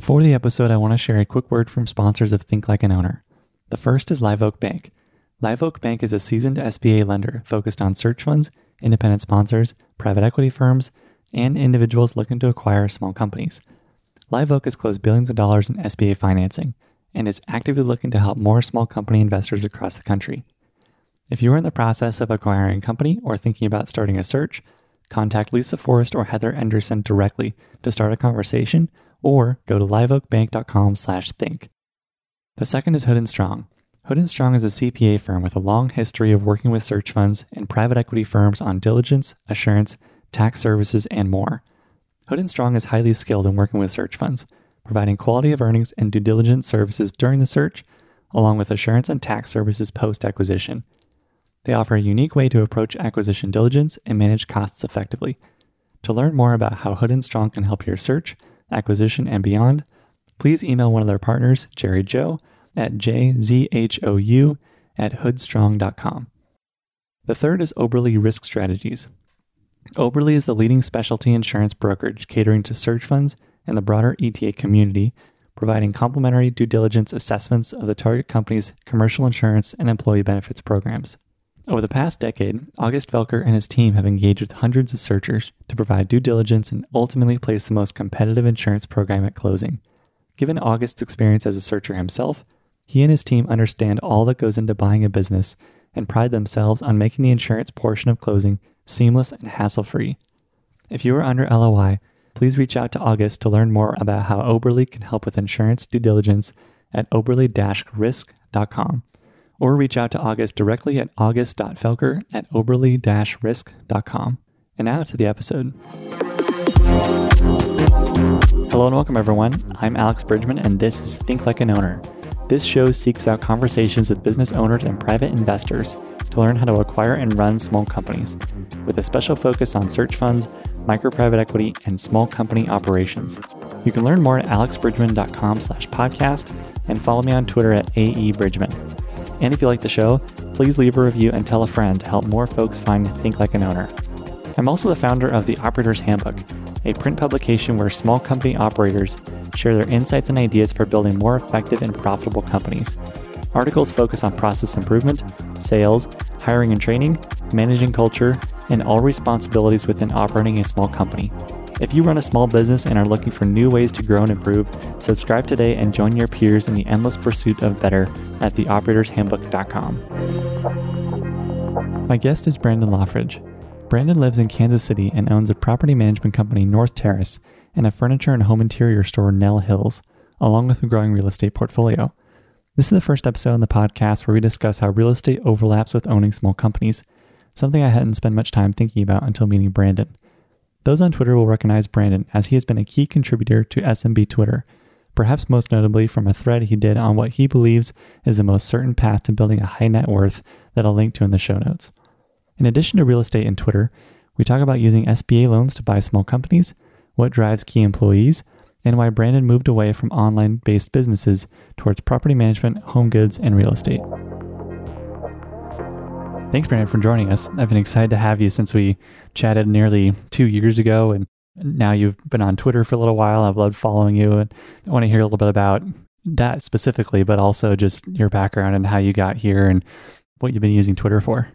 Before the episode, I want to share a quick word from sponsors of Think Like an Owner. The first is Live Oak Bank. Live Oak Bank is a seasoned SBA lender focused on search funds, independent sponsors, private equity firms, and individuals looking to acquire small companies. Live Oak has closed billions of dollars in SBA financing and is actively looking to help more small company investors across the country. If you are in the process of acquiring a company or thinking about starting a search, contact Lisa Forrest or Heather Anderson directly to start a conversation or go to liveoakbank.com slash think. The second is Hood Strong. Hood Strong is a CPA firm with a long history of working with search funds and private equity firms on diligence, assurance, tax services, and more. Hood Strong is highly skilled in working with search funds, providing quality of earnings and due diligence services during the search, along with assurance and tax services post acquisition. They offer a unique way to approach acquisition diligence and manage costs effectively. To learn more about how Hood Strong can help your search, acquisition, and beyond, please email one of their partners, Jerry Zhou, at jzhou at hoodstrong.com. The third is Oberle Risk Strategies. Oberle is the leading specialty insurance brokerage catering to search funds and the broader ETA community, providing complimentary due diligence assessments of the target company's commercial insurance and employee benefits programs. Over the past decade, August Felker and his team have engaged with hundreds of searchers to provide due diligence and ultimately place the most competitive insurance program at closing. Given August's experience as a searcher himself, he and his team understand all that goes into buying a business and pride themselves on making the insurance portion of closing seamless and hassle free. If you are under LOI, please reach out to August to learn more about how Oberle can help with insurance due diligence at oberle risk.com or reach out to August directly at august.felker at oberle risk.com. And now to the episode. Hello and welcome, everyone. I'm Alex Bridgman, and this is Think Like an Owner this show seeks out conversations with business owners and private investors to learn how to acquire and run small companies, with a special focus on search funds, micro private equity, and small company operations. You can learn more at alexbridgman.com slash podcast and follow me on Twitter at aebridgman. And if you like the show, please leave a review and tell a friend to help more folks find Think Like an Owner. I'm also the founder of the Operator's Handbook, a print publication where small company operators share their insights and ideas for building more effective and profitable companies. Articles focus on process improvement, sales, hiring and training, managing culture, and all responsibilities within operating a small company. If you run a small business and are looking for new ways to grow and improve, subscribe today and join your peers in the endless pursuit of better at theoperatorshandbook.com. My guest is Brandon Loffridge. Brandon lives in Kansas City and owns a property management company, North Terrace, and a furniture and home interior store, Nell Hills, along with a growing real estate portfolio. This is the first episode in the podcast where we discuss how real estate overlaps with owning small companies, something I hadn't spent much time thinking about until meeting Brandon. Those on Twitter will recognize Brandon as he has been a key contributor to SMB Twitter, perhaps most notably from a thread he did on what he believes is the most certain path to building a high net worth that I'll link to in the show notes. In addition to real estate and Twitter, we talk about using SBA loans to buy small companies, what drives key employees, and why Brandon moved away from online based businesses towards property management, home goods, and real estate. Thanks, Brandon, for joining us. I've been excited to have you since we chatted nearly two years ago, and now you've been on Twitter for a little while. I've loved following you, and I want to hear a little bit about that specifically, but also just your background and how you got here and what you've been using Twitter for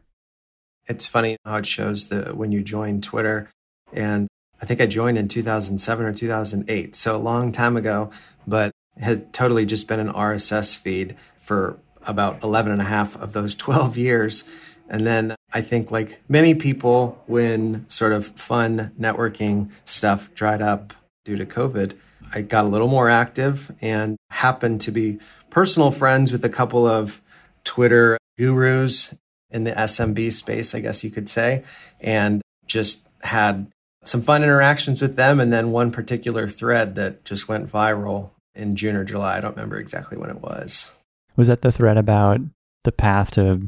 it's funny how it shows that when you join Twitter, and I think I joined in 2007 or 2008, so a long time ago, but has totally just been an RSS feed for about 11 and a half of those 12 years. And then I think, like many people, when sort of fun networking stuff dried up due to COVID, I got a little more active and happened to be personal friends with a couple of Twitter gurus in the SMB space, I guess you could say, and just had some fun interactions with them. And then one particular thread that just went viral in June or July. I don't remember exactly when it was. Was that the thread about the path to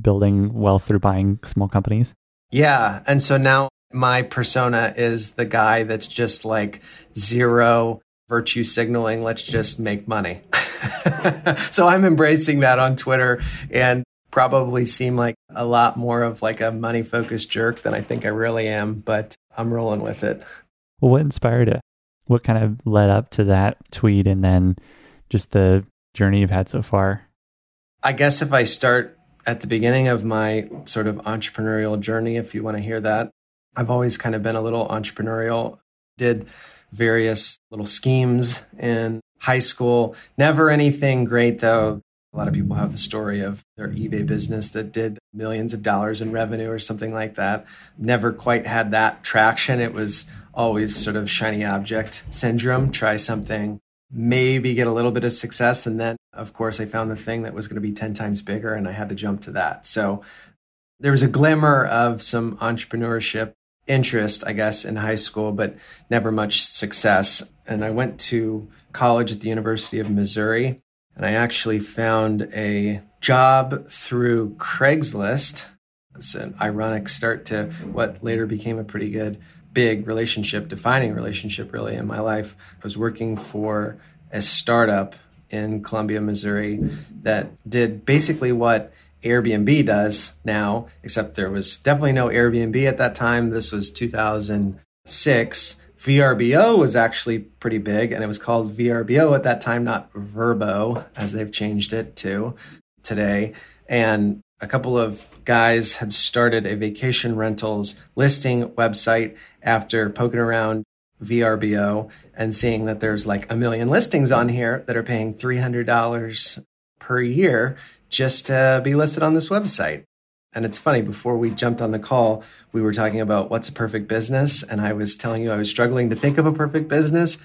building wealth through buying small companies? Yeah. And so now my persona is the guy that's just like zero virtue signaling. Let's just make money. so I'm embracing that on Twitter. And probably seem like a lot more of like a money focused jerk than I think I really am, but I'm rolling with it. Well, what inspired it? What kind of led up to that tweet and then just the journey you've had so far? I guess if I start at the beginning of my sort of entrepreneurial journey, if you want to hear that, I've always kind of been a little entrepreneurial, did various little schemes in high school. Never anything great though. A lot of people have the story of their eBay business that did millions of dollars in revenue or something like that. Never quite had that traction. It was always sort of shiny object syndrome. Try something, maybe get a little bit of success. And then, of course, I found the thing that was going to be 10 times bigger and I had to jump to that. So there was a glimmer of some entrepreneurship interest, I guess, in high school, but never much success. And I went to college at the University of Missouri, and I actually found a job through Craigslist. It's an ironic start to what later became a pretty good, big relationship, defining relationship, really, in my life. I was working for a startup in Columbia, Missouri that did basically what Airbnb does now, except there was definitely no Airbnb at that time. This was 2006. VRBO was actually pretty big, and it was called VRBO at that time, not Verbo, as they've changed it to today. And a couple of guys had started a vacation rentals listing website after poking around VRBO and seeing that there's like a million listings on here that are paying $300 per year just to be listed on this website. And it's funny, before we jumped on the call, we were talking about what's a perfect business. And I was telling you I was struggling to think of a perfect business.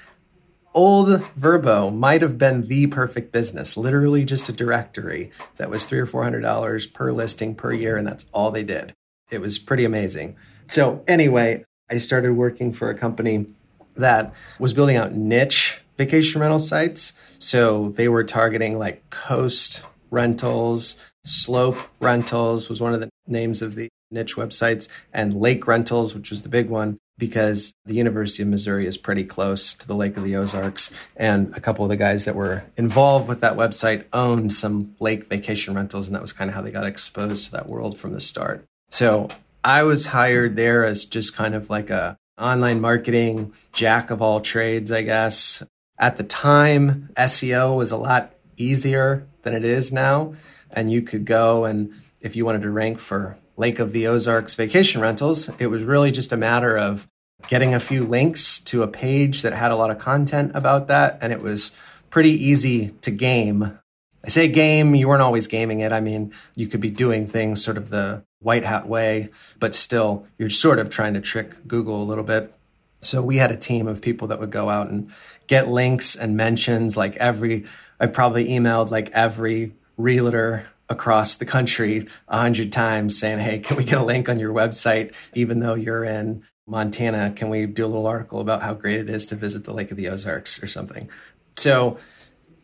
Old Vrbo might have been the perfect business, literally just a directory that was three or four hundred dollars per listing per year, and that's all they did. It was pretty amazing. So, anyway, I started working for a company that was building out niche vacation rental sites. So they were targeting like coast rentals, slope rentals was one of the names of the niche websites, and lake rentals, which was the big one because the University of Missouri is pretty close to the Lake of the Ozarks. And a couple of the guys that were involved with that website owned some lake vacation rentals, and that was kind of how they got exposed to that world from the start. So I was hired there as just kind of like a online marketing jack of all trades, I guess. At the time, SEO was a lot easier than it is now. And you could go and if you wanted to rank for Lake of the Ozarks vacation rentals, it was really just a matter of getting a few links to a page that had a lot of content about that. And it was pretty easy to game. I say game, you weren't always gaming it. I mean, you could be doing things sort of the white hat way, but still, you're sort of trying to trick Google a little bit. So we had a team of people that would go out and get links and mentions like every I've probably emailed like every realtor across the country a hundred times saying, Hey, can we get a link on your website? Even though you're in Montana, can we do a little article about how great it is to visit the Lake of the Ozarks or something? So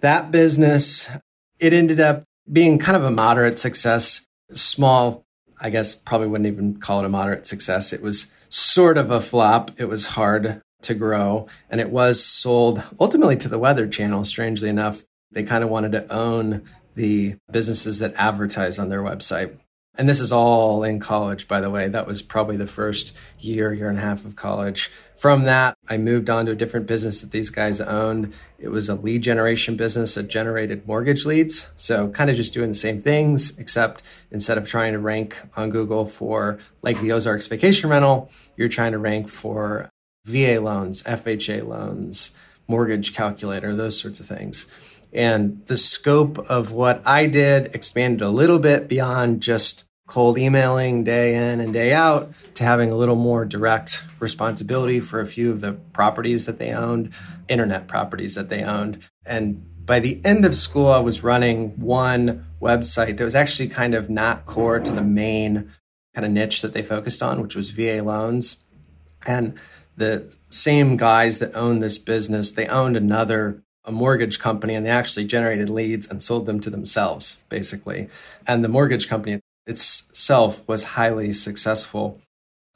that business, it ended up being kind of a moderate success, small, I guess probably wouldn't even call it a moderate success. It was sort of a flop. It was hard to grow and it was sold ultimately to the Weather Channel, strangely enough. They kind of wanted to own the businesses that advertise on their website. And this is all in college, by the way. That was probably the first year, year and a half of college. From that, I moved on to a different business that these guys owned. It was a lead generation business that generated mortgage leads. So, kind of just doing the same things, except instead of trying to rank on Google for like the Ozarks vacation rental, you're trying to rank for VA loans, FHA loans, mortgage calculator, those sorts of things. And the scope of what I did expanded a little bit beyond just cold emailing day in and day out to having a little more direct responsibility for a few of the properties that they owned, internet properties that they owned. And by the end of school, I was running one website that was actually kind of not core to the main kind of niche that they focused on, which was VA loans. And the same guys that owned this business, they owned another a mortgage company and they actually generated leads and sold them to themselves, basically. And the mortgage company itself was highly successful.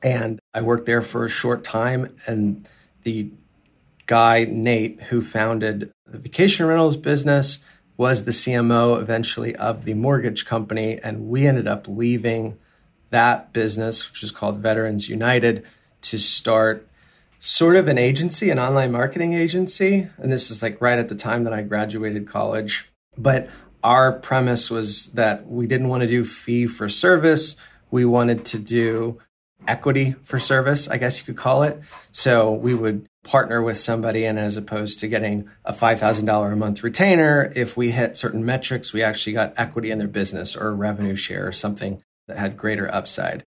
And I worked there for a short time. And the guy, Nate, who founded the vacation rentals business, was the CMO eventually of the mortgage company. And we ended up leaving that business, which was called Veterans United, to start sort of an agency, an online marketing agency. And this is like right at the time that I graduated college. But our premise was that we didn't want to do fee for service. We wanted to do equity for service, I guess you could call it. So we would partner with somebody, and as opposed to getting a $5,000 a month retainer, if we hit certain metrics, we actually got equity in their business or a revenue share or something that had greater upside.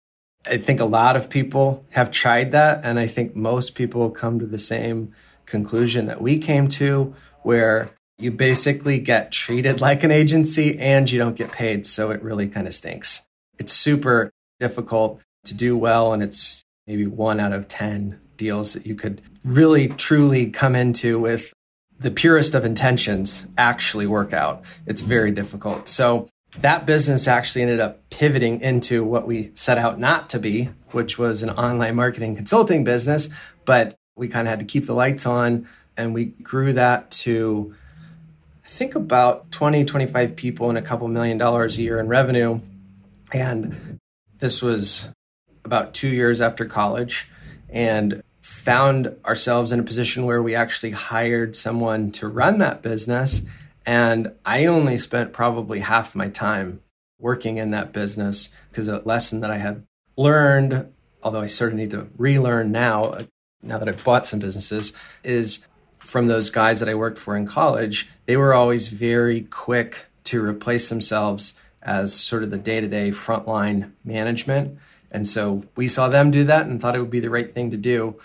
I think a lot of people have tried that, and I think most people come to the same conclusion that we came to, where you basically get treated like an agency and you don't get paid. So it really kind of stinks. It's super difficult to do well, and it's maybe one out of 10 deals that you could really truly come into with the purest of intentions actually work out. It's very difficult. So that business actually ended up pivoting into what we set out not to be, which was an online marketing consulting business. But we kind of had to keep the lights on and we grew that to, I think, about 20, 25 people and a couple million dollars a year in revenue. And this was about two years after college and found ourselves in a position where we actually hired someone to run that business and I only spent probably half my time working in that business because a lesson that I had learned, although I of need to relearn now, uh, now that I've bought some businesses, is from those guys that I worked for in college, they were always very quick to replace themselves as sort of the day to day frontline management. And so we saw them do that and thought it would be the right thing to do.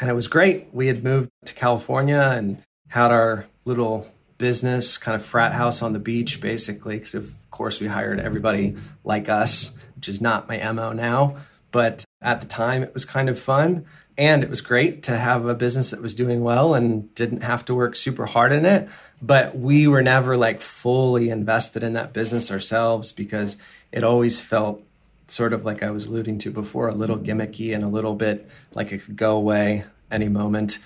And it was great. We had moved to California and had our little business, kind of frat house on the beach, basically, because of course we hired everybody like us, which is not my MO now. But at the time, it was kind of fun. And it was great to have a business that was doing well and didn't have to work super hard in it. But we were never like fully invested in that business ourselves because it always felt sort of like I was alluding to before, a little gimmicky and a little bit like it could go away any moment.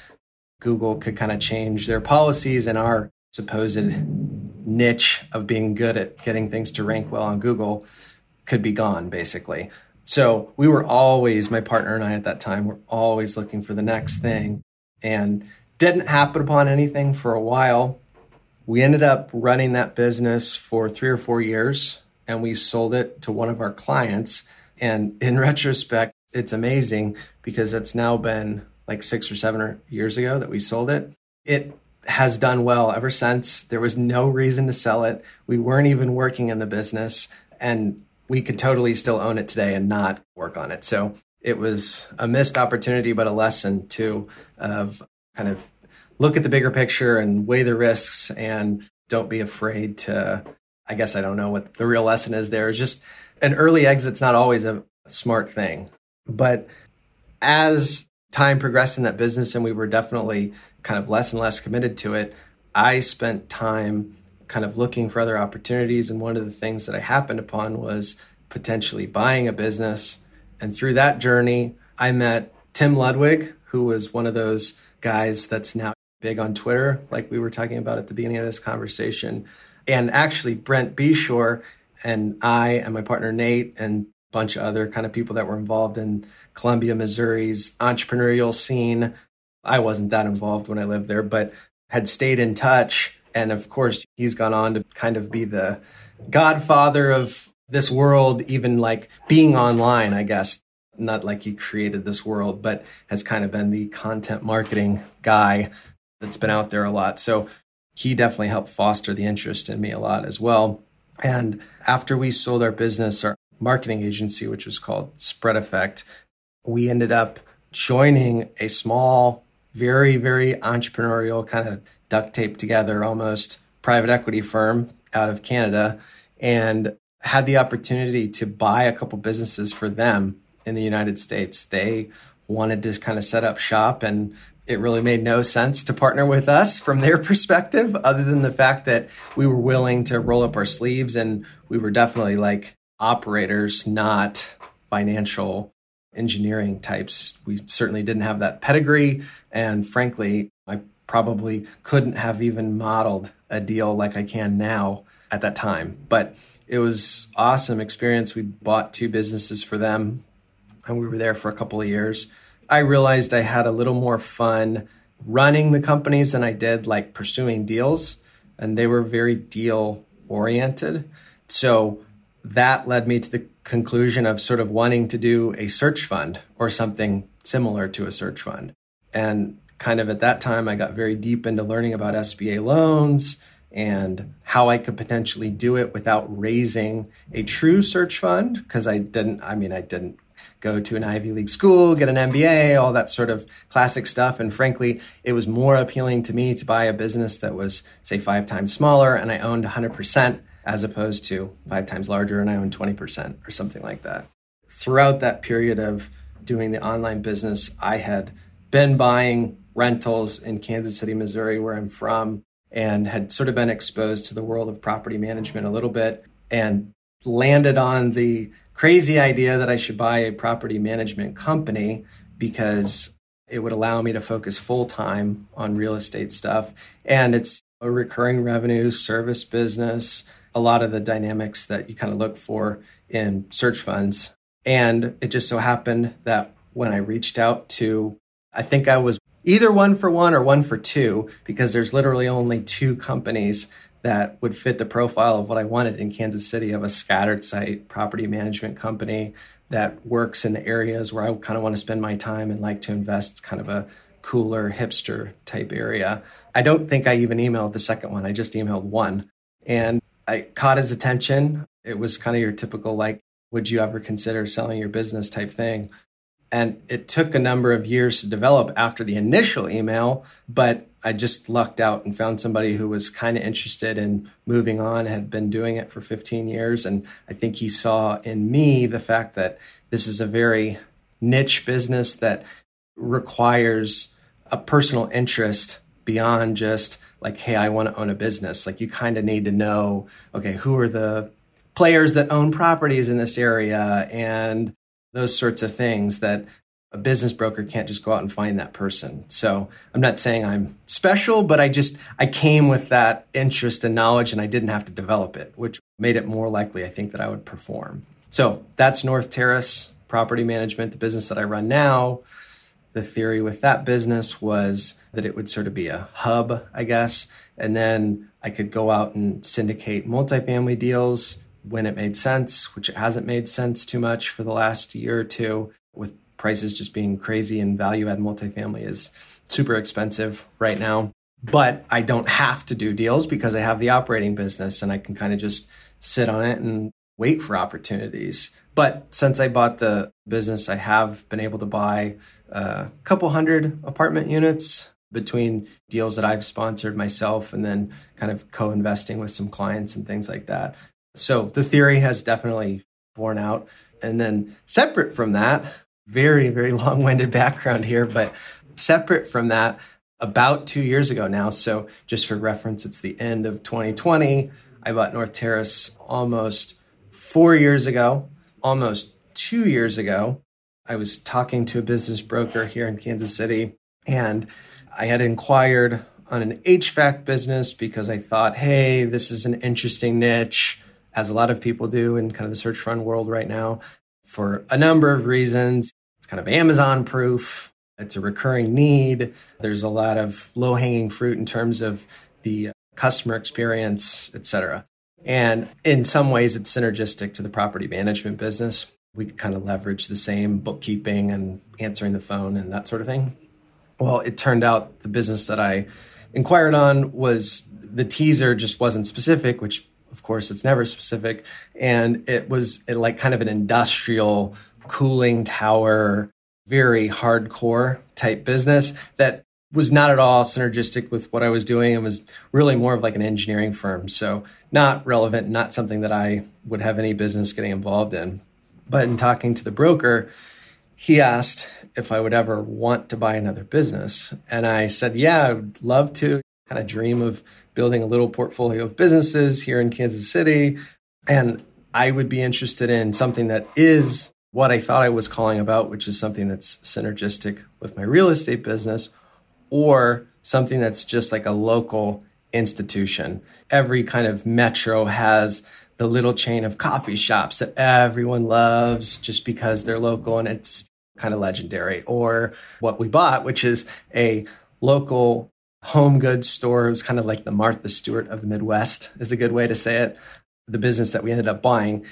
Google could kind of change their policies and our supposed niche of being good at getting things to rank well on Google could be gone, basically. So we were always, my partner and I at that time, were always looking for the next thing and didn't happen upon anything for a while. We ended up running that business for three or four years and we sold it to one of our clients. And in retrospect, it's amazing because it's now been like six or seven years ago that we sold it. It has done well ever since. There was no reason to sell it. We weren't even working in the business, and we could totally still own it today and not work on it. So it was a missed opportunity, but a lesson too of kind of look at the bigger picture and weigh the risks and don't be afraid to. I guess I don't know what the real lesson is there. It's just an early exit's not always a smart thing. But as time progressed in that business and we were definitely kind of less and less committed to it, I spent time kind of looking for other opportunities. And one of the things that I happened upon was potentially buying a business. And through that journey, I met Tim Ludwig, who was one of those guys that's now big on Twitter, like we were talking about at the beginning of this conversation. And actually, Brent Beshore and I and my partner Nate and a bunch of other kind of people that were involved in Columbia, Missouri's entrepreneurial scene. I wasn't that involved when I lived there, but had stayed in touch. And of course, he's gone on to kind of be the godfather of this world, even like being online, I guess. Not like he created this world, but has kind of been the content marketing guy that's been out there a lot. So he definitely helped foster the interest in me a lot as well. And after we sold our business, our marketing agency, which was called Spread Effect, we ended up joining a small, very, very entrepreneurial kind of duct tape together almost private equity firm out of Canada and had the opportunity to buy a couple businesses for them in the United States. They wanted to kind of set up shop and it really made no sense to partner with us from their perspective, other than the fact that we were willing to roll up our sleeves and we were definitely like operators, not financial engineering types. We certainly didn't have that pedigree. And frankly, I probably couldn't have even modeled a deal like I can now at that time. But it was awesome experience. We bought two businesses for them and we were there for a couple of years. I realized I had a little more fun running the companies than I did like pursuing deals. And they were very deal oriented. So that led me to the conclusion of sort of wanting to do a search fund or something similar to a search fund. And kind of at that time, I got very deep into learning about SBA loans and how I could potentially do it without raising a true search fund. Because I didn't, I mean, I didn't go to an Ivy League school, get an MBA, all that sort of classic stuff. And frankly, it was more appealing to me to buy a business that was, say, five times smaller and I owned 100% as opposed to five times larger and I owned 20% or something like that. Throughout that period of doing the online business, I had been buying rentals in Kansas City, Missouri, where I'm from, and had sort of been exposed to the world of property management a little bit and landed on the crazy idea that I should buy a property management company because it would allow me to focus full time on real estate stuff. And it's a recurring revenue service business, a lot of the dynamics that you kind of look for in search funds. And it just so happened that when I reached out to, I think I was either one for one or one for two, because there's literally only two companies that would fit the profile of what I wanted in Kansas City of a scattered site property management company that works in the areas where I kind of want to spend my time and like to invest. It's kind of a cooler hipster type area. I don't think I even emailed the second one. I just emailed one and I caught his attention. It was kind of your typical like, would you ever consider selling your business type thing? And it took a number of years to develop after the initial email, but I just lucked out and found somebody who was kind of interested in moving on, had been doing it for 15 years. And I think he saw in me the fact that this is a very niche business that requires a personal interest beyond just like, hey, I want to own a business. Like, you kind of need to know, okay, who are the players that own properties in this area and those sorts of things that a business broker can't just go out and find that person. So I'm not saying I'm special, but I just I came with that interest and knowledge and I didn't have to develop it, which made it more likely I think that I would perform. So that's North Terrace Property Management, the business that I run now. The theory with that business was that it would sort of be a hub, I guess, and then I could go out and syndicate multifamily deals when it made sense, which it hasn't made sense too much for the last year or two with prices just being crazy and value add multifamily is super expensive right now. But I don't have to do deals because I have the operating business and I can kind of just sit on it and wait for opportunities. But since I bought the business, I have been able to buy a couple hundred apartment units between deals that I've sponsored myself and then kind of co investing with some clients and things like that. So the theory has definitely borne out. And then separate from that, very, very long winded background here, but separate from that, about two years ago now. So, just for reference, it's the end of 2020. I bought North Terrace almost four years ago, almost two years ago. I was talking to a business broker here in Kansas City, and I had inquired on an HVAC business because I thought, hey, this is an interesting niche, as a lot of people do in kind of the search fund world right now, for a number of reasons It's kind of Amazon proof. It's a recurring need. There's a lot of low hanging fruit in terms of the customer experience, et cetera. And in some ways, it's synergistic to the property management business. We could kind of leverage the same bookkeeping and answering the phone and that sort of thing. Well, it turned out the business that I inquired on was the teaser just wasn't specific, which of course it's never specific. And it was like kind of an industrial cooling tower, very hardcore type business that was not at all synergistic with what I was doing and was really more of like an engineering firm. So, not relevant, not something that I would have any business getting involved in. But in talking to the broker, he asked if I would ever want to buy another business. And I said, yeah, I would love to. Kind of dream of building a little portfolio of businesses here in Kansas City. And I would be interested in something that is what I thought I was calling about, which is something that's synergistic with my real estate business, or something that's just like a local institution. Every kind of metro has the little chain of coffee shops that everyone loves just because they're local and it's kind of legendary. Or what we bought, which is a local home goods store. It was kind of like the Martha Stewart of the Midwest, is a good way to say it. The business that we ended up buying.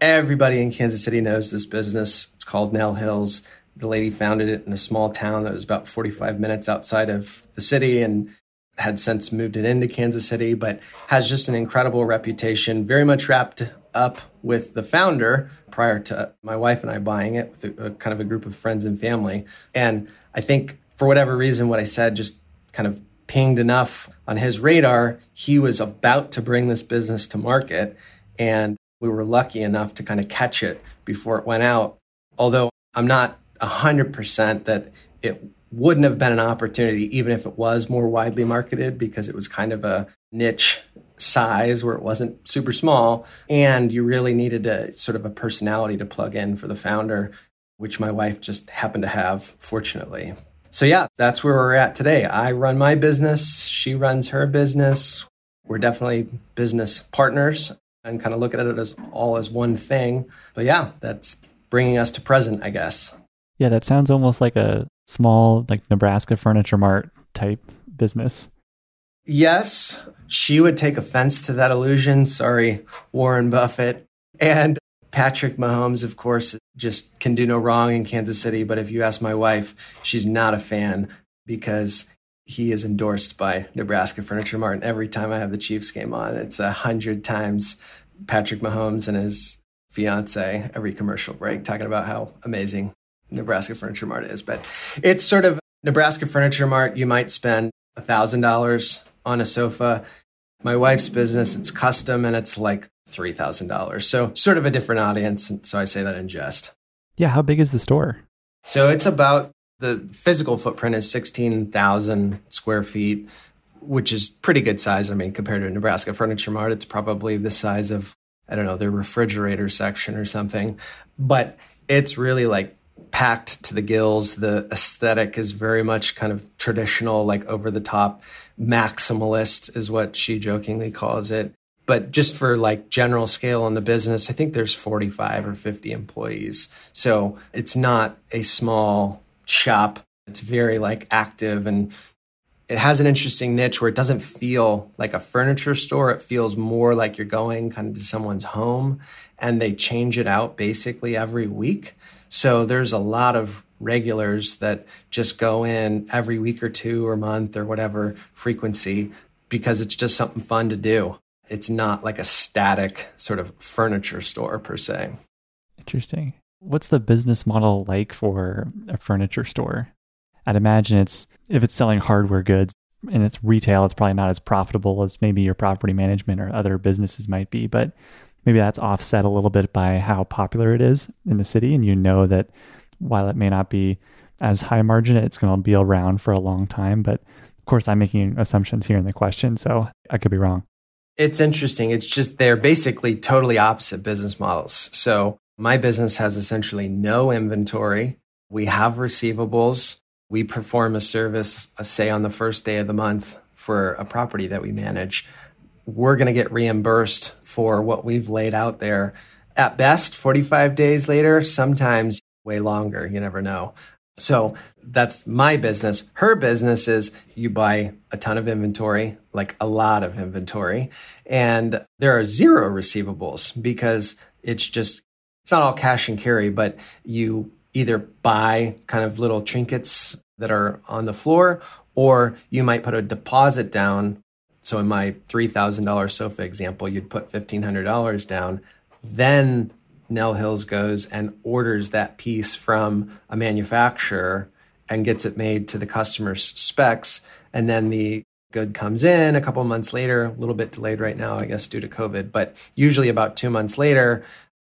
Everybody in Kansas City knows this business. It's called Nell Hills. The lady founded it in a small town that was about 45 minutes outside of the city and had since moved it into Kansas City, but has just an incredible reputation, very much wrapped up with the founder prior to my wife and I buying it with a, a kind of a group of friends and family. And I think for whatever reason, what I said just kind of pinged enough on his radar. He was about to bring this business to market, and we were lucky enough to kind of catch it before it went out. Although I'm not 100% that it wouldn't have been an opportunity even if it was more widely marketed because it was kind of a niche size where it wasn't super small. And you really needed a sort of a personality to plug in for the founder which my wife just happened to have fortunately. So yeah that's where we're at today. I run my business. She runs her business. We're definitely business partners and kind of look at it as all as one thing. But yeah that's bringing us to present i guess. Yeah that sounds almost like a small like Nebraska Furniture Mart type business. Yes, she would take offense to that illusion. Sorry, Warren Buffett. And Patrick Mahomes, of course, just can do no wrong in Kansas City. But if you ask my wife, she's not a fan because he is endorsed by Nebraska Furniture Mart. And every time I have the Chiefs game on, it's a hundred times Patrick Mahomes and his fiance every commercial break talking about how amazing Nebraska Furniture Mart is, but it's sort of Nebraska Furniture Mart. You might spend a thousand dollars on a sofa. My wife's business, it's custom and it's like three thousand dollars. So sort of a different audience. So I say that in jest. Yeah, how big is the store? So it's about the physical footprint is sixteen thousand square feet, which is pretty good size. I mean, compared to Nebraska Furniture Mart, it's probably the size of I don't know, the refrigerator section or something. But it's really like packed to the gills. The aesthetic is very much kind of traditional, like over the top, maximalist is what she jokingly calls it. But just for like general scale in the business, I think there's 45 or 50 employees. So it's not a small shop. It's very like active and it has an interesting niche where it doesn't feel like a furniture store. It feels more like you're going kind of to someone's home and they change it out basically every week. So there's a lot of regulars that just go in every week or two or month or whatever frequency because it's just something fun to do. It's not like a static sort of furniture store per se. Interesting. What's the business model like for a furniture store? I'd imagine it's if it's selling hardware goods and it's retail, it's probably not as profitable as maybe your property management or other businesses might be. But maybe that's offset a little bit by how popular it is in the city. And you know that while it may not be as high margin, it's going to be around for a long time. But of course, I'm making assumptions here in the question, so I could be wrong. It's interesting. It's just they're basically totally opposite business models. So my business has essentially no inventory. We have receivables. We perform a service, say on the first day of the month for a property that we manage we're going to get reimbursed for what we've laid out there. At best, 45 days later, sometimes way longer. You never know. So that's my business. Her business is you buy a ton of inventory, like a lot of inventory, and there are zero receivables because it's just, it's not all cash and carry, but you either buy kind of little trinkets that are on the floor, or you might put a deposit down so in my $3,000 sofa example, you'd put $1,500 down. Then Nell Hills goes and orders that piece from a manufacturer and gets it made to the customer's specs. And then the good comes in a couple months later, a little bit delayed right now, I guess, due to COVID, but usually about two months later,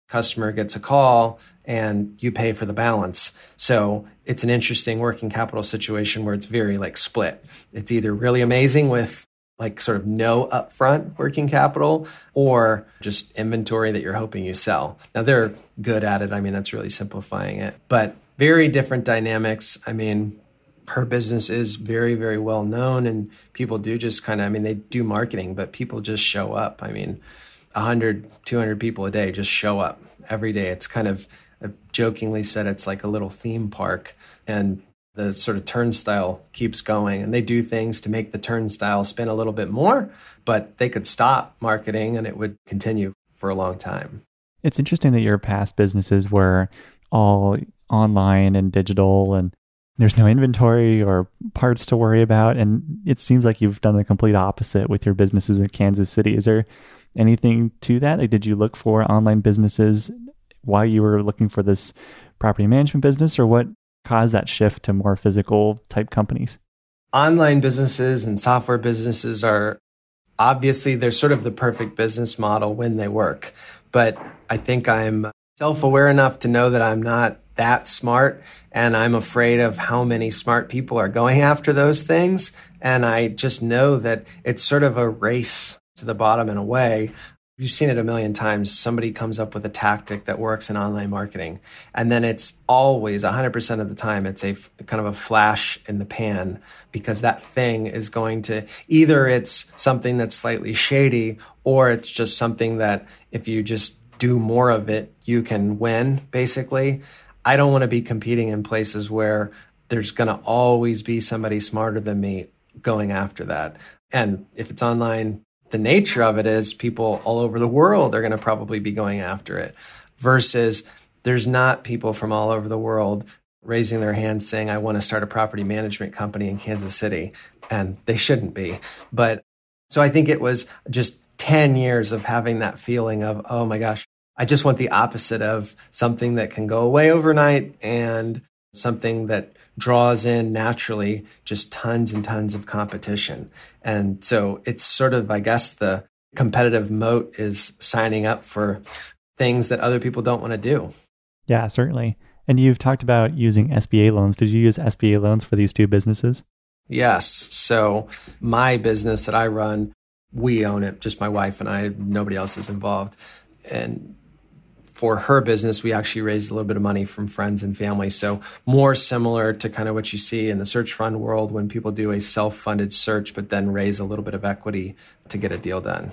customer gets a call and you pay for the balance. So it's an interesting working capital situation where it's very like split. It's either really amazing with like sort of no upfront working capital or just inventory that you're hoping you sell. Now they're good at it. I mean, that's really simplifying it, but very different dynamics. I mean, her business is very, very well known and people do just kind of, I mean, they do marketing, but people just show up. I mean, 100, 200 people a day just show up every day. It's kind of I've jokingly said it's like a little theme park. And the sort of turnstile keeps going and they do things to make the turnstile spin a little bit more, but they could stop marketing and it would continue for a long time. It's interesting that your past businesses were all online and digital and there's no inventory or parts to worry about. And it seems like you've done the complete opposite with your businesses in Kansas City. Is there anything to that? Like, did you look for online businesses while you were looking for this property management business, or what caused that shift to more physical type companies? Online businesses and software businesses are obviously they're sort of the perfect business model when they work. But I think I'm self aware enough to know that I'm not that smart and I'm afraid of how many smart people are going after those things. And I just know that it's sort of a race to the bottom in a way You've seen it a million times. Somebody comes up with a tactic that works in online marketing, and then it's always 100% of the time, it's a kind of a flash in the pan because that thing is going to either it's something that's slightly shady or it's just something that if you just do more of it, you can win, basically. I don't want to be competing in places where there's going to always be somebody smarter than me going after that. And if it's online, the nature of it is people all over the world are going to probably be going after it versus there's not people from all over the world raising their hands saying, I want to start a property management company in Kansas City. And they shouldn't be. But so I think it was just 10 years of having that feeling of, oh my gosh, I just want the opposite of something that can go away overnight and something that draws in naturally just tons and tons of competition. And so it's sort of, I guess, the competitive moat is signing up for things that other people don't want to do. Yeah, certainly. And you've talked about using SBA loans. Did you use SBA loans for these two businesses? Yes. So my business that I run, we own it, just my wife and I, nobody else is involved. And for her business, we actually raised a little bit of money from friends and family. So more similar to kind of what you see in the search fund world when people do a self-funded search, but then raise a little bit of equity to get a deal done.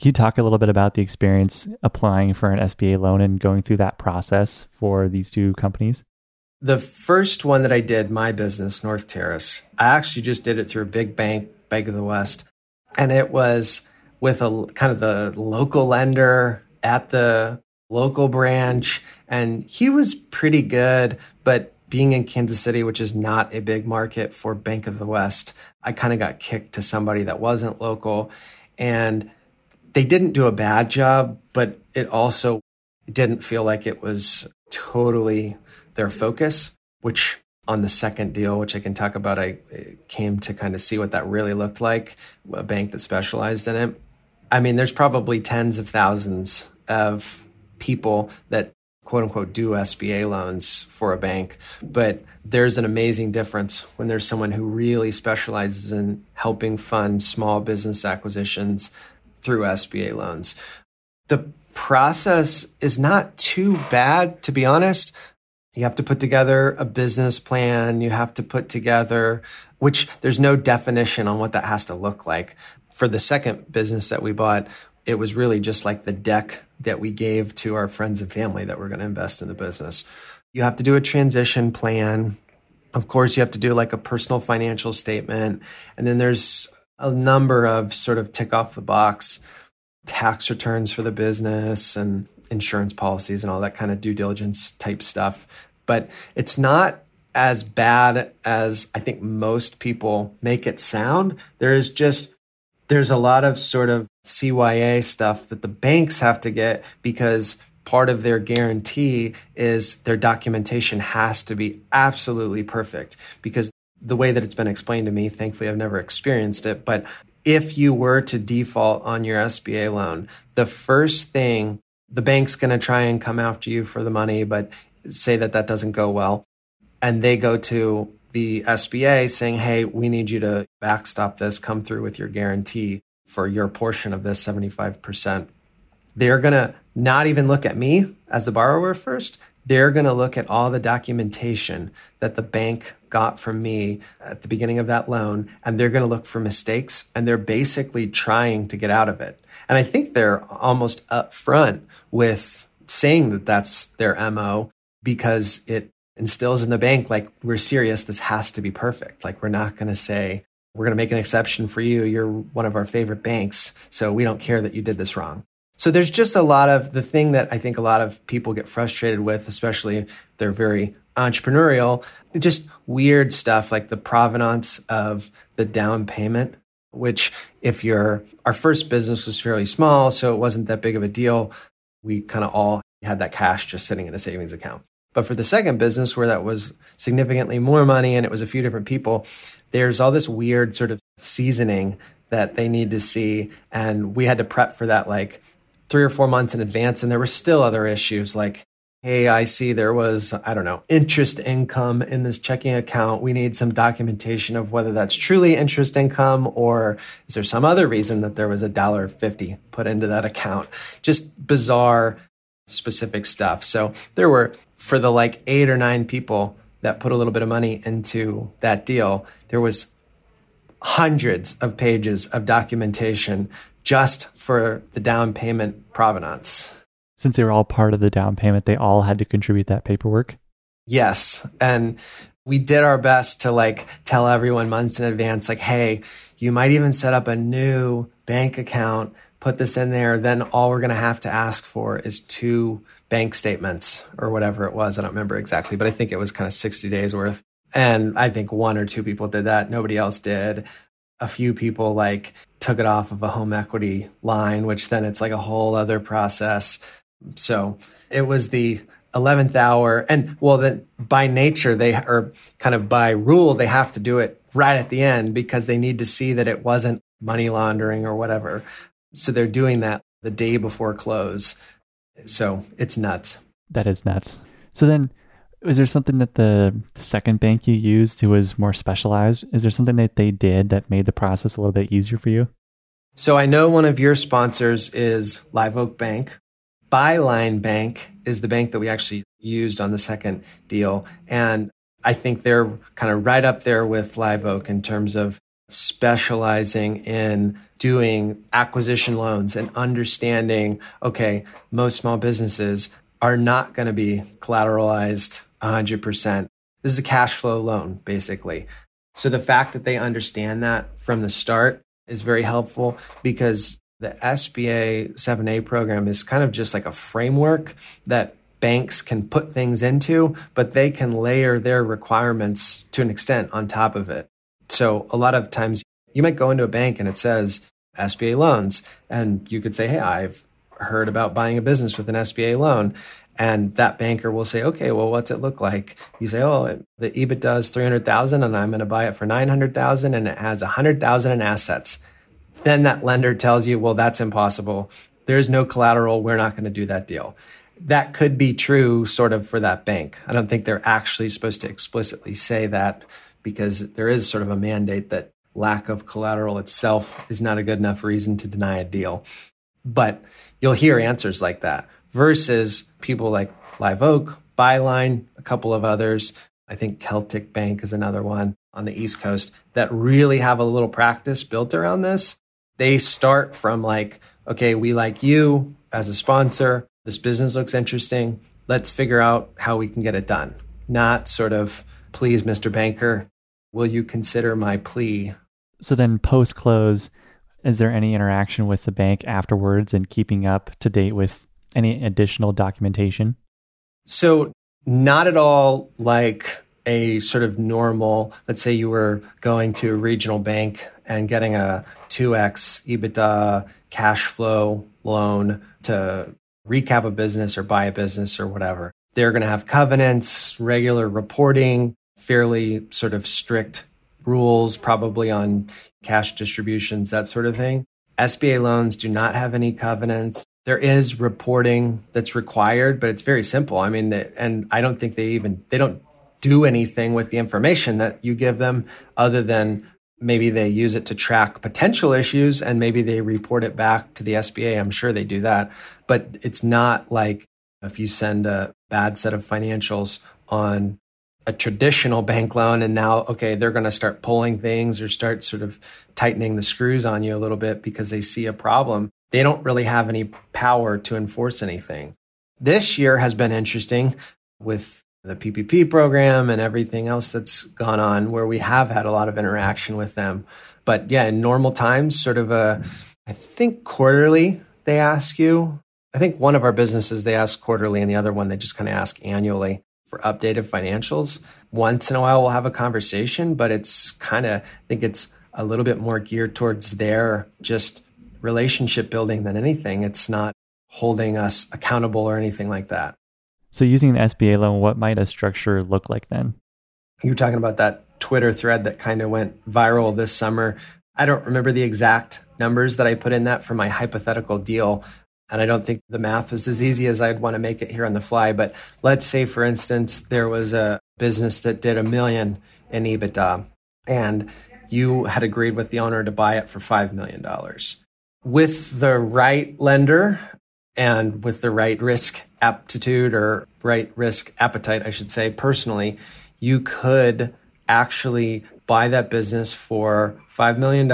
Can you talk a little bit about the experience applying for an SBA loan and going through that process for these two companies? The first one that I did, my business, North Terrace, I actually just did it through a big bank, Bank of the West. And it was with a kind of the local lender at the local branch, and he was pretty good. But being in Kansas City, which is not a big market for Bank of the West, I kind of got kicked to somebody that wasn't local. And they didn't do a bad job, but it also didn't feel like it was totally their focus, which on the second deal, which I can talk about, I came to kind of see what that really looked like, a bank that specialized in it. I mean, there's probably tens of thousands of people that quote unquote do SBA loans for a bank. But there's an amazing difference when there's someone who really specializes in helping fund small business acquisitions through SBA loans. The process is not too bad, to be honest. You have to put together a business plan. You have to put together, which there's no definition on what that has to look like. For the second business that we bought, it was really just like the deck that we gave to our friends and family that we're going to invest in the business. You have to do a transition plan. Of course, you have to do like a personal financial statement. And then there's a number of sort of tick off the box tax returns for the business and insurance policies and all that kind of due diligence type stuff. But it's not as bad as I think most people make it sound. There is just there's a lot of sort of CYA stuff that the banks have to get because part of their guarantee is their documentation has to be absolutely perfect because the way that it's been explained to me, thankfully I've never experienced it, but if you were to default on your SBA loan, the first thing the bank's going to try and come after you for the money, but say that that doesn't go well. And they go to the SBA saying, hey, we need you to backstop this, come through with your guarantee for your portion of this 75%. They're going to not even look at me as the borrower first. They're going to look at all the documentation that the bank got from me at the beginning of that loan, and they're going to look for mistakes, and they're basically trying to get out of it. And I think they're almost upfront with saying that that's their MO because it instills in the bank like we're serious this has to be perfect. Like we're not going to say we're going to make an exception for you you're one of our favorite banks so we don't care that you did this wrong. So there's just a lot of the thing that i think a lot of people get frustrated with especially they're very entrepreneurial just weird stuff like the provenance of the down payment which if you're our first business was fairly small so it wasn't that big of a deal. We kind of all had that cash just sitting in a savings account but for the second business, where that was significantly more money and it was a few different people, there's all this weird sort of seasoning that they need to see. And we had to prep for that like three or four months in advance. And there were still other issues like, hey, I see there was, I don't know, interest income in this checking account. We need some documentation of whether that's truly interest income or is there some other reason that there was a dollar fifty put into that account? Just bizarre specific stuff. So there were for the like eight or nine people that put a little bit of money into that deal, there was hundreds of pages of documentation just for the down payment provenance. Since they were all part of the down payment, they all had to contribute that paperwork. Yes. And we did our best to like tell everyone months in advance, like, hey, you might even set up a new bank account, put this in there. Then all we're going to have to ask for is two bank statements or whatever it was. I don't remember exactly, but I think it was kind of 60 days worth. And I think one or two people did that. Nobody else did. A few people like took it off of a home equity line, which then it's like a whole other process. So it was the 11th hour. And well, then by nature, they are kind of by rule, they have to do it right at the end because they need to see that it wasn't money laundering or whatever. So they're doing that the day before close. So it's nuts. That is nuts. So then, is there something that the second bank you used who was more specialized? Is there something that they did that made the process a little bit easier for you? So I know one of your sponsors is Live Oak Bank. Byline Bank is the bank that we actually used on the second deal. And I think they're kind of right up there with Live Oak in terms of specializing in doing acquisition loans and understanding, okay, most small businesses are not going to be collateralized 100%. This is a cash flow loan, basically. So the fact that they understand that from the start is very helpful because the SBA 7A program is kind of just like a framework that banks can put things into, but they can layer their requirements to an extent on top of it. So a lot of times you might go into a bank and it says SBA loans. And you could say, Hey, I've heard about buying a business with an SBA loan. And that banker will say, okay, well, what's it look like? You say, oh, the EBITDA is 300,000 and I'm going to buy it for 900,000 and it has 100,000 in assets. Then that lender tells you, well, that's impossible. There's no collateral. We're not going to do that deal. That could be true sort of for that bank. I don't think they're actually supposed to explicitly say that because there is sort of a mandate that lack of collateral itself is not a good enough reason to deny a deal. But you'll hear answers like that versus people like Live Oak, Byline, a couple of others. I think Celtic Bank is another one on the East Coast that really have a little practice built around this. They start from like, okay, we like you as a sponsor. This business looks interesting. Let's figure out how we can get it done. Not sort of, please, Mr. Banker, will you consider my plea so then post close, is there any interaction with the bank afterwards and keeping up to date with any additional documentation? So not at all like a sort of normal, let's say you were going to a regional bank and getting a 2x EBITDA cash flow loan to recap a business or buy a business or whatever. They're going to have covenants, regular reporting, fairly sort of strict rules, probably on cash distributions, that sort of thing. SBA loans do not have any covenants. There is reporting that's required, but it's very simple. I mean, and I don't think they even, they don't do anything with the information that you give them other than maybe they use it to track potential issues and maybe they report it back to the SBA. I'm sure they do that, but it's not like if you send a bad set of financials on a traditional bank loan and now okay they're going to start pulling things or start sort of tightening the screws on you a little bit because they see a problem they don't really have any power to enforce anything this year has been interesting with the PPP program and everything else that's gone on where we have had a lot of interaction with them. But yeah, in normal times, sort of a, I think quarterly they ask you. I think one of our businesses they ask quarterly and the other one they just kind of ask annually for updated financials. Once in a while we'll have a conversation, but it's kind of, I think it's a little bit more geared towards their just relationship building than anything. It's not holding us accountable or anything like that. So, using an SBA loan, what might a structure look like then? You're talking about that Twitter thread that kind of went viral this summer. I don't remember the exact numbers that I put in that for my hypothetical deal. And I don't think the math was as easy as I'd want to make it here on the fly. But let's say, for instance, there was a business that did a million in EBITDA and you had agreed with the owner to buy it for $5 million. With the right lender and with the right risk aptitude or right risk appetite, I should say, personally, you could actually buy that business for $5 million,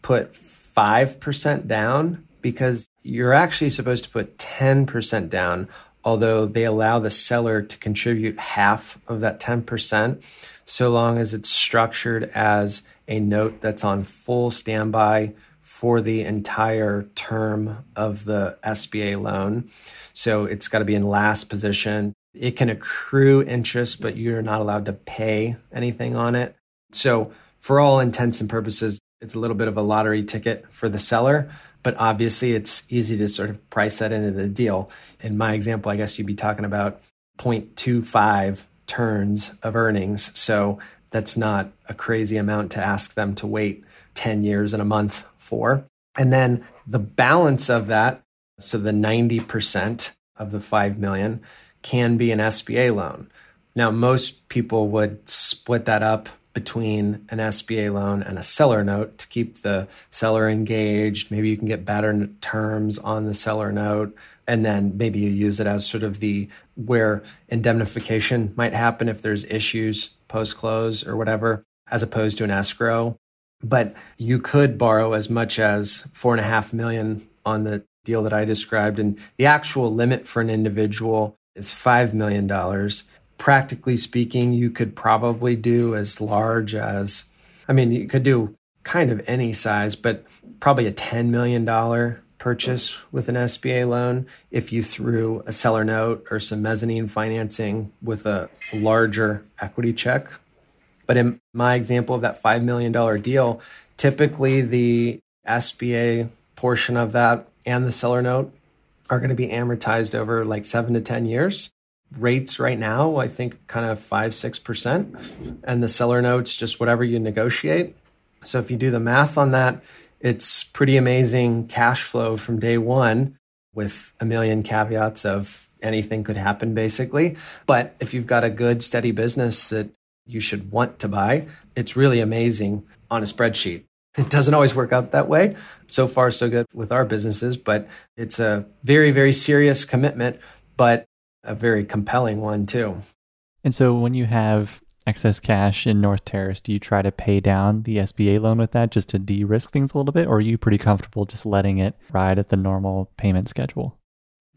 put 5% down because you're actually supposed to put 10% down, although they allow the seller to contribute half of that 10%, so long as it's structured as a note that's on full standby for the entire term of the SBA loan. So it's got to be in last position. It can accrue interest, but you're not allowed to pay anything on it. So, for all intents and purposes, it's a little bit of a lottery ticket for the seller, but obviously it's easy to sort of price that into the deal. In my example, I guess you'd be talking about 0.25 turns of earnings. So, that's not a crazy amount to ask them to wait 10 years and a month for. And then the balance of that, so the 90% of the 5 million can be an SBA loan. Now, most people would split that up between an SBA loan and a seller note to keep the seller engaged. Maybe you can get better terms on the seller note. And then maybe you use it as sort of the where indemnification might happen if there's issues post close or whatever, as opposed to an escrow. But you could borrow as much as four and a half million on the deal that I described. And the actual limit for an individual is $5 million practically speaking, you could probably do as large as, I mean, you could do kind of any size, but probably a $10 million purchase with an SBA loan if you threw a seller note or some mezzanine financing with a larger equity check. But in my example of that $5 million deal, typically the SBA portion of that and the seller note are going to be amortized over like seven to 10 years rates right now, I think kind of five, 6%. And the seller notes, just whatever you negotiate. So if you do the math on that, it's pretty amazing cash flow from day one with a million caveats of anything could happen basically. But if you've got a good, steady business that you should want to buy, it's really amazing on a spreadsheet. It doesn't always work out that way. So far, so good with our businesses, but it's a very, very serious commitment. But a very compelling one too. And so when you have excess cash in North Terrace, do you try to pay down the SBA loan with that just to de risk things a little bit? Or are you pretty comfortable just letting it ride at the normal payment schedule?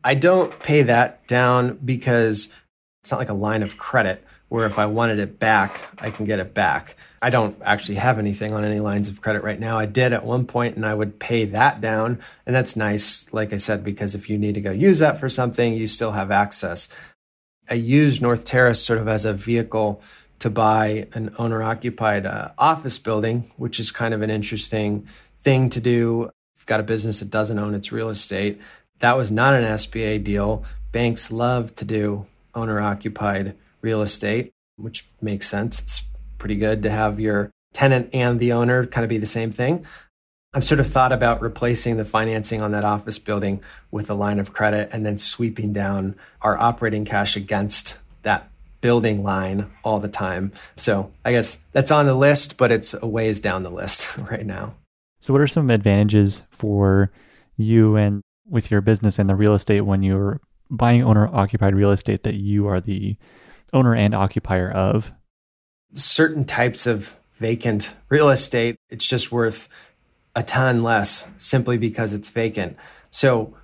I don't pay that down because it's not like a line of credit where if I wanted it back, I can get it back. I don't actually have anything on any lines of credit right now. I did at one point and I would pay that down. And that's nice, like I said, because if you need to go use that for something, you still have access. I used North Terrace sort of as a vehicle to buy an owner occupied uh, office building, which is kind of an interesting thing to do. You've got a business that doesn't own its real estate. That was not an SBA deal. Banks love to do owner occupied real estate, which makes sense. It's pretty good to have your tenant and the owner kind of be the same thing. I've sort of thought about replacing the financing on that office building with a line of credit and then sweeping down our operating cash against that building line all the time. So I guess that's on the list, but it's a ways down the list right now. So, what are some advantages for you and with your business and the real estate when you're buying owner occupied real estate that you are the owner and occupier of? Certain types of vacant real estate, it's just worth a ton less simply because it's vacant. So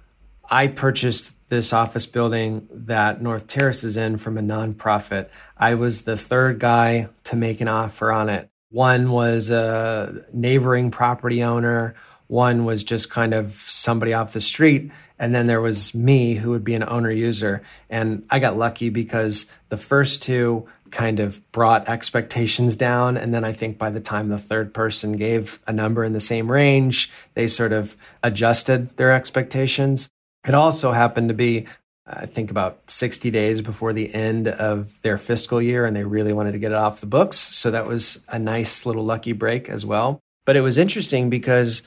I purchased this office building that North Terrace is in from a nonprofit. I was the third guy to make an offer on it. One was a neighboring property owner, one was just kind of somebody off the street. And then there was me who would be an owner user. And I got lucky because the first two kind of brought expectations down. And then I think by the time the third person gave a number in the same range, they sort of adjusted their expectations. It also happened to be, I think, about 60 days before the end of their fiscal year, and they really wanted to get it off the books. So that was a nice little lucky break as well. But it was interesting because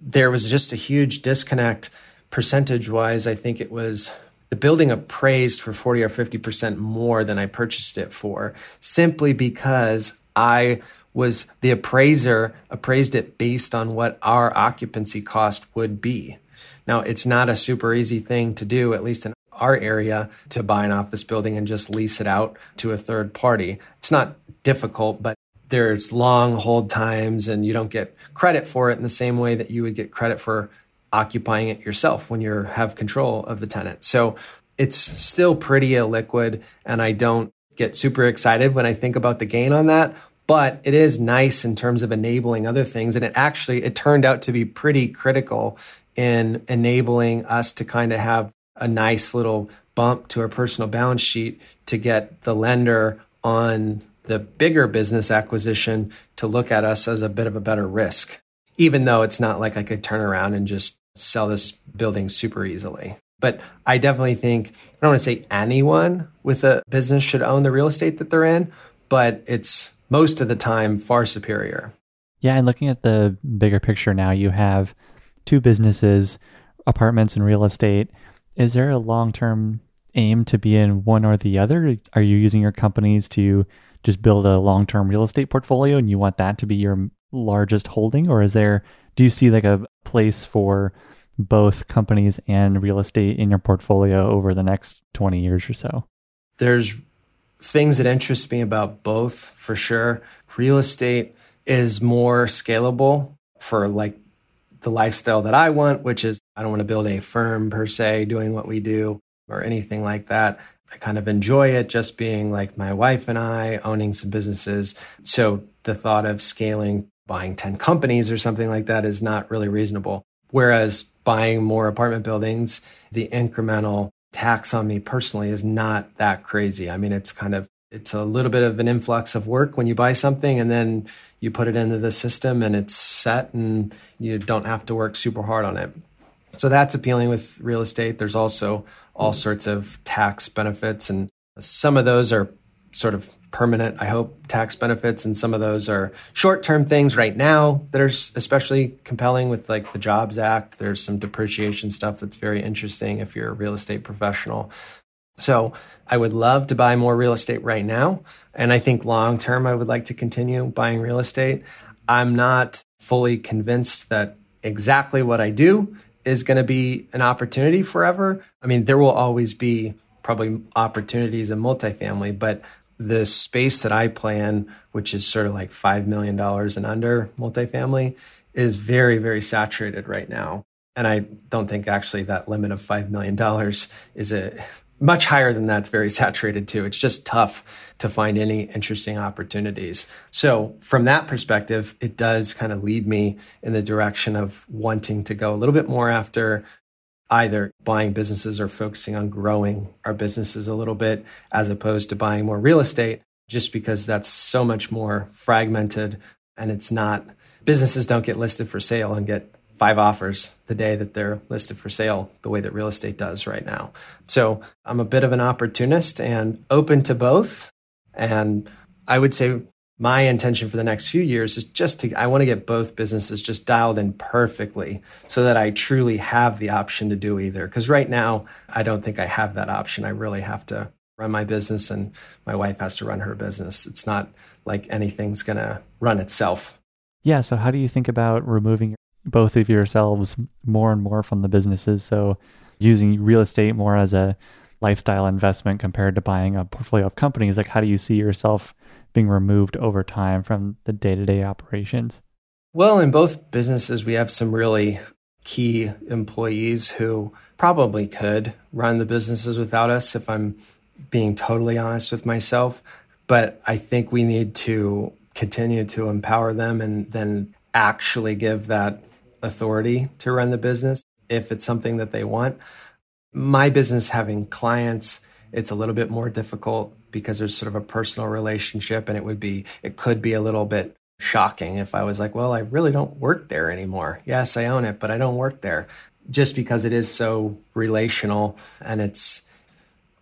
there was just a huge disconnect percentage wise. I think it was the building appraised for 40 or 50% more than I purchased it for, simply because I was the appraiser appraised it based on what our occupancy cost would be. Now, it's not a super easy thing to do, at least in our area, to buy an office building and just lease it out to a third party. It's not difficult, but there's long hold times and you don't get credit for it in the same way that you would get credit for occupying it yourself when you have control of the tenant. So it's still pretty illiquid and I don't get super excited when I think about the gain on that, but it is nice in terms of enabling other things and it actually it turned out to be pretty critical in enabling us to kind of have a nice little bump to our personal balance sheet to get the lender on the bigger business acquisition to look at us as a bit of a better risk, even though it's not like I could turn around and just sell this building super easily. But I definitely think, I don't want to say anyone with a business should own the real estate that they're in, but it's most of the time far superior. Yeah. And looking at the bigger picture now, you have two businesses, apartments and real estate. Is there a long term aim to be in one or the other? Are you using your companies to just build a long term real estate portfolio and you want that to be your largest holding? Or is there, do you see like a place for both companies and real estate in your portfolio over the next 20 years or so? There's things that interest me about both for sure. Real estate is more scalable for like the lifestyle that I want, which is I don't want to build a firm per se doing what we do or anything like that. I kind of enjoy it just being like my wife and I owning some businesses. So the thought of scaling, buying 10 companies or something like that is not really reasonable. Whereas buying more apartment buildings, the incremental tax on me personally is not that crazy. I mean, it's kind of it's a little bit of an influx of work when you buy something and then you put it into the system and it's set and you don't have to work super hard on it. So that's appealing with real estate. There's also all mm-hmm. sorts of tax benefits, and some of those are sort of permanent, I hope, tax benefits, and some of those are short term things right now that are especially compelling with like the Jobs Act. There's some depreciation stuff that's very interesting if you're a real estate professional. So I would love to buy more real estate right now. And I think long term, I would like to continue buying real estate. I'm not fully convinced that exactly what I do is going to be an opportunity forever. I mean, there will always be probably opportunities in multifamily, but the space that I play in, which is sort of like $5 million and under multifamily, is very, very saturated right now. And I don't think actually that limit of $5 million is a much higher than that's very saturated too. It's just tough to find any interesting opportunities. So, from that perspective, it does kind of lead me in the direction of wanting to go a little bit more after either buying businesses or focusing on growing our businesses a little bit as opposed to buying more real estate, just because that's so much more fragmented and it's not, businesses don't get listed for sale and get five offers the day that they're listed for sale, the way that real estate does right now. So I'm a bit of an opportunist and open to both. And I would say my intention for the next few years is just to, I want to get both businesses just dialed in perfectly so that I truly have the option to do either. Because right now, I don't think I have that option. I really have to run my business and my wife has to run her business. It's not like anything's going to run itself. Yeah. So, how do you think about removing both of yourselves more and more from the businesses. So using real estate more as a lifestyle investment compared to buying a portfolio of companies, like how do you see yourself being removed over time from the day to day operations? Well, in both businesses, we have some really key employees who probably could run the businesses without us if I'm being totally honest with myself. But I think we need to continue to empower them and then actually give that authority to run the business if it's something that they want. My business having clients, it's a little bit more difficult because there's sort of a personal relationship and it would be it could be a little bit shocking if I was like, well, I really don't work there anymore. Yes, I own it, but I don't work there just because it is so relational and it's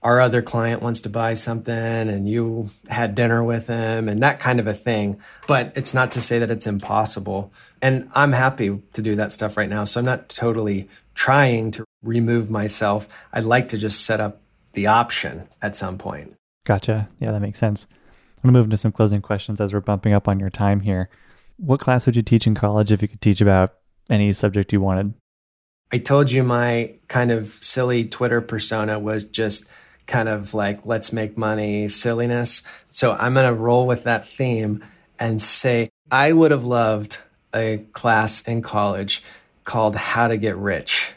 our other client wants to buy something and you had dinner with him and that kind of a thing. But it's not to say that it's impossible. And I'm happy to do that stuff right now. So I'm not totally trying to remove myself. I'd like to just set up the option at some point. Gotcha. Yeah, that makes sense. I'm going to move into some closing questions as we're bumping up on your time here. What class would you teach in college if you could teach about any subject you wanted? I told you my kind of silly Twitter persona was just kind of like let's make money silliness. So I'm going to roll with that theme and say I would have loved a class in college called How to Get Rich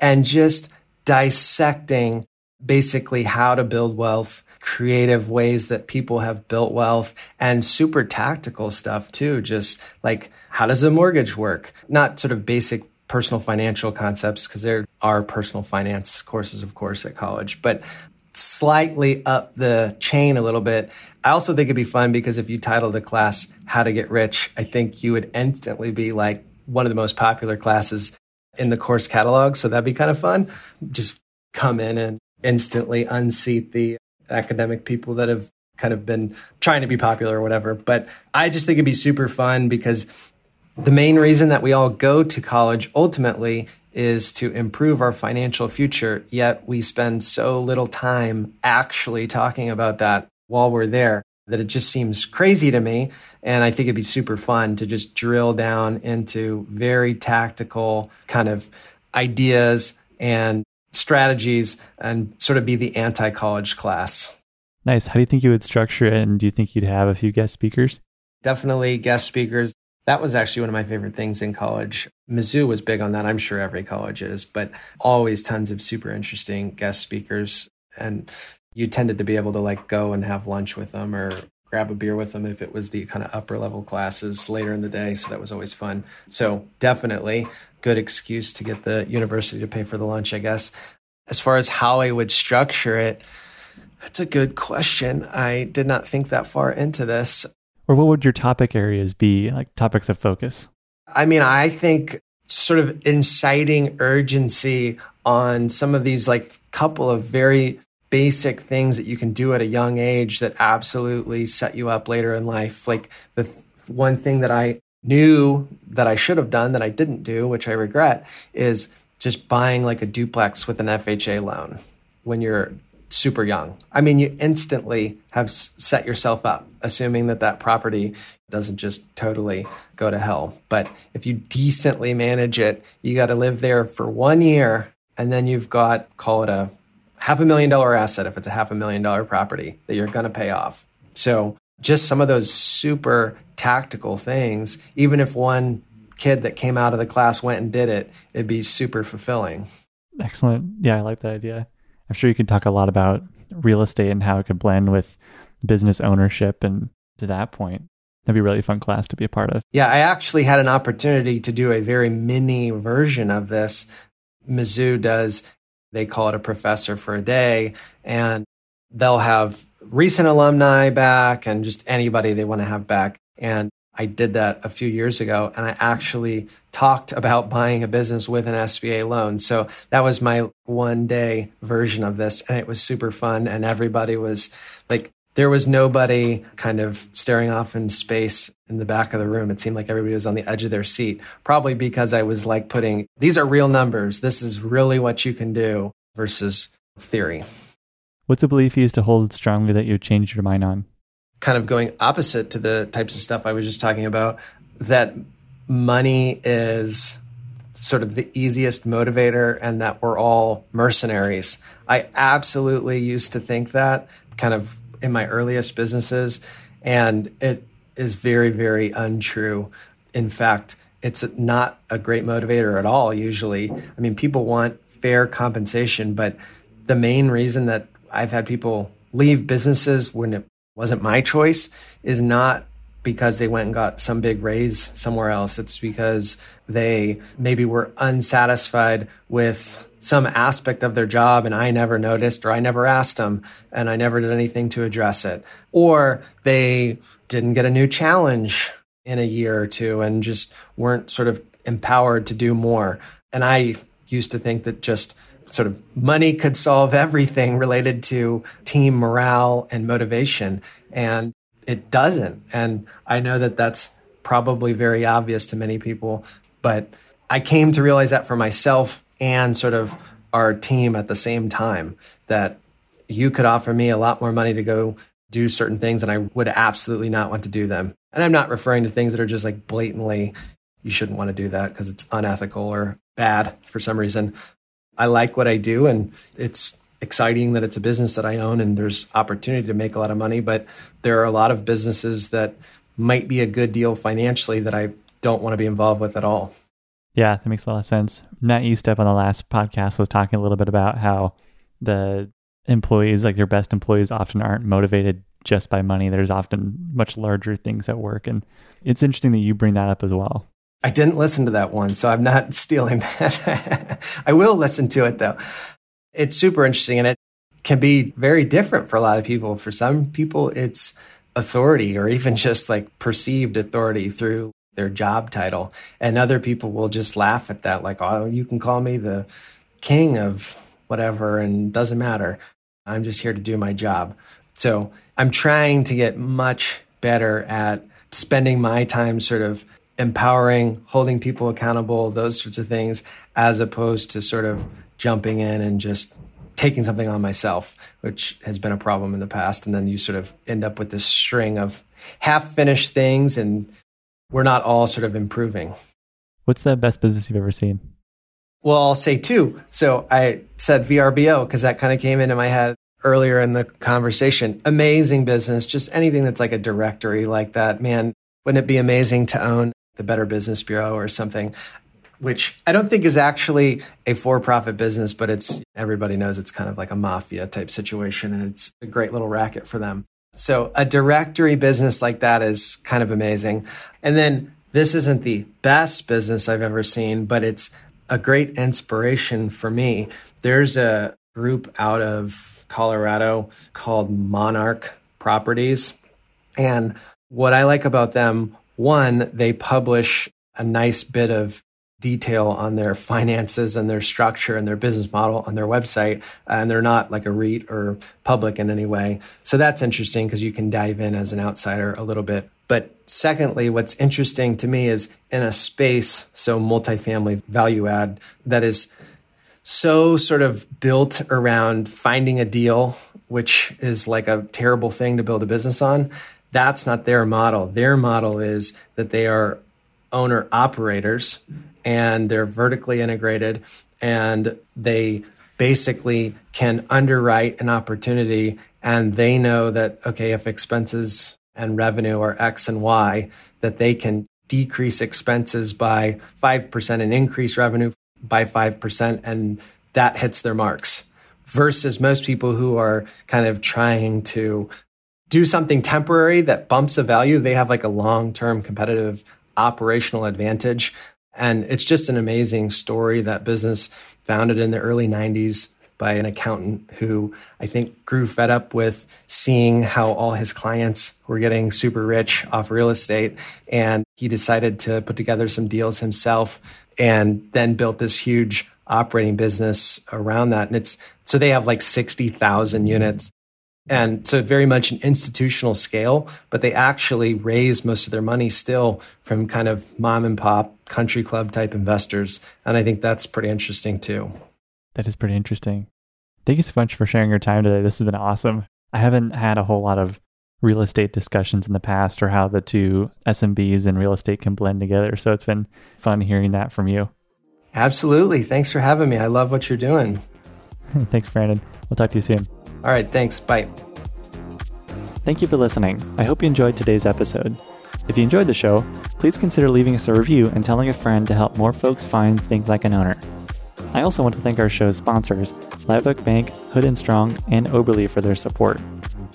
and just dissecting basically how to build wealth, creative ways that people have built wealth, and super tactical stuff too. Just like how does a mortgage work? Not sort of basic personal financial concepts, because there are personal finance courses, of course, at college, but slightly up the chain a little bit. I also think it'd be fun because if you titled a class How to Get Rich, I think you would instantly be like one of the most popular classes in the course catalog. So that'd be kind of fun. Just come in and instantly unseat the academic people that have kind of been trying to be popular or whatever. But I just think it'd be super fun because the main reason that we all go to college ultimately is to improve our financial future, yet we spend so little time actually talking about that while we're there that it just seems crazy to me. And I think it'd be super fun to just drill down into very tactical kind of ideas and strategies and sort of be the anti college class. Nice. How do you think you would structure it? And do you think you'd have a few guest speakers? Definitely guest speakers. That was actually one of my favorite things in college. Mizzou was big on that. I'm sure every college is, but always tons of super interesting guest speakers. And you tended to be able to like go and have lunch with them or grab a beer with them if it was the kind of upper level classes later in the day. So that was always fun. So definitely good excuse to get the university to pay for the lunch, I guess. As far as how I would structure it, that's a good question. I did not think that far into this. Or what would your topic areas be, like topics of focus? I mean, I think sort of inciting urgency on some of these like couple of very basic things that you can do at a young age that absolutely set you up later in life. Like the th- one thing that I knew that I should have done that I didn't do, which I regret, is just buying like a duplex with an FHA loan when you're super young. I mean, you instantly have set yourself up, assuming that that property doesn't just totally go to hell. But if you decently manage it, you got to live there for one year and then you've got, call it a half a million dollar asset if it's a half a million dollar property that you're going to pay off. So just some of those super tactical things, even if one kid that came out of the class went and did it, it'd be super fulfilling. Excellent. Yeah, I like that idea. I'm sure you can talk a lot about real estate and how it could blend with business ownership and to that point. That'd be a really fun class to be a part of. Yeah, I actually had an opportunity to do a very mini version of this. Mizzou does, they call it a professor for a day, and they'll have recent alumni back and just anybody they want to have back. And I did that a few years ago and I actually talked about buying a business with an SBA loan. So that was my one day version of this and it was super fun and everybody was like there was nobody kind of staring off in space in the back of the room. It seemed like everybody was on the edge of their seat, probably because I was like putting these are real numbers. This is really what you can do versus theory. What's a belief you used to hold strongly that you changed your mind on? Kind of going opposite to the types of stuff I was just talking about, that money is sort of the easiest motivator and that we're all mercenaries. I absolutely used to think that kind of in my earliest businesses, and it is very, very untrue. In fact, it's not a great motivator at all, usually. I mean, people want fair compensation, but the main reason that I've had people leave businesses when it wasn't my choice is not because they went and got some big raise somewhere else. It's because they maybe were unsatisfied with some aspect of their job and I never noticed or I never asked them and I never did anything to address it. Or they didn't get a new challenge in a year or two and just weren't sort of empowered to do more. And I used to think that just sort of money could solve everything related to team morale and motivation. And it doesn't. And I know that that's probably very obvious to many people, but I came to realize that for myself and sort of our team at the same time that you could offer me a lot more money to go do certain things and I would absolutely not want to do them. And I'm not referring to things that are just like blatantly, you shouldn't want to do that because it's unethical or bad for some reason. I like what I do and it's exciting that it's a business that I own and there's opportunity to make a lot of money. But there are a lot of businesses that might be a good deal financially that I don't want to be involved with at all. Yeah, that makes a lot of sense. Nat Estep on the last podcast was talking a little bit about how the employees, like your best employees, often aren't motivated just by money. There's often much larger things at work. And it's interesting that you bring that up as well. I didn't listen to that one, so I'm not stealing that. I will listen to it though. It's super interesting and it can be very different for a lot of people. For some people, it's authority or even just like perceived authority through their job title. And other people will just laugh at that, like, oh, you can call me the king of whatever and doesn't matter. I'm just here to do my job. So I'm trying to get much better at spending my time sort of empowering, holding people accountable, those sorts of things, as opposed to sort of jumping in and just taking something on myself, which has been a problem in the past. And then you sort of end up with this string of half finished things, and we're not all sort of improving. What's the best business you've ever seen? Well, I'll say two. So I said VRBO because that kind of came into my head earlier in the conversation. Amazing business, just anything that's like a directory like that. Man, wouldn't it be amazing to own the Better Business Bureau or something? which I don't think is actually a for profit business, but it's everybody knows it's kind of like a mafia type situation and it's a great little racket for them. So a directory business like that is kind of amazing. And then this isn't the best business I've ever seen, but it's a great inspiration for me. There's a group out of Colorado called Monarch Properties. And what I like about them, one, they publish a nice bit of detail on their finances and their structure and their business model on their website. And they're not like a REIT or public in any way. So that's interesting because you can dive in as an outsider a little bit. But secondly, what's interesting to me is in a space, so multifamily value add, that is so sort of built around finding a deal, which is like a terrible thing to build a business on. That's not their model. Their model is that they are owner operators and they're vertically integrated and they basically can underwrite an opportunity and they know that okay if expenses and revenue are x and y that they can decrease expenses by 5% and increase revenue by 5% and that hits their marks versus most people who are kind of trying to do something temporary that bumps a value they have like a long-term competitive operational advantage and it's just an amazing story. That business founded in the early 90s by an accountant who I think grew fed up with seeing how all his clients were getting super rich off real estate. And he decided to put together some deals himself and then built this huge operating business around that. And it's so they have like 60,000 units and so very much an institutional scale, but they actually raise most of their money still from kind of mom and pop country club type investors. And I think that's pretty interesting too. That is pretty interesting. Thank you so much for sharing your time today. This has been awesome. I haven't had a whole lot of real estate discussions in the past or how the two SMBs and real estate can blend together. So it's been fun hearing that from you. Absolutely. Thanks for having me. I love what you're doing. Thanks, Brandon. We'll talk to you soon. All right, thanks. Bye. Thank you for listening. I hope you enjoyed today's episode. If you enjoyed the show, please consider leaving us a review and telling a friend to help more folks find Think Like an Owner. I also want to thank our show's sponsors, Live Oak Bank, Hood and Strong, and Oberle for their support.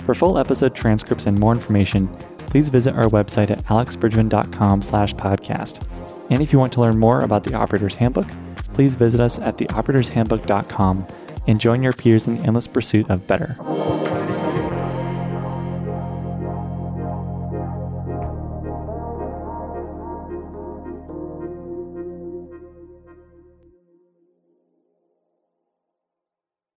For full episode transcripts and more information, please visit our website at alexbridgeman.com slash podcast. And if you want to learn more about the Operator's Handbook, please visit us at theoperatorshandbook.com and join your peers in the endless pursuit of better.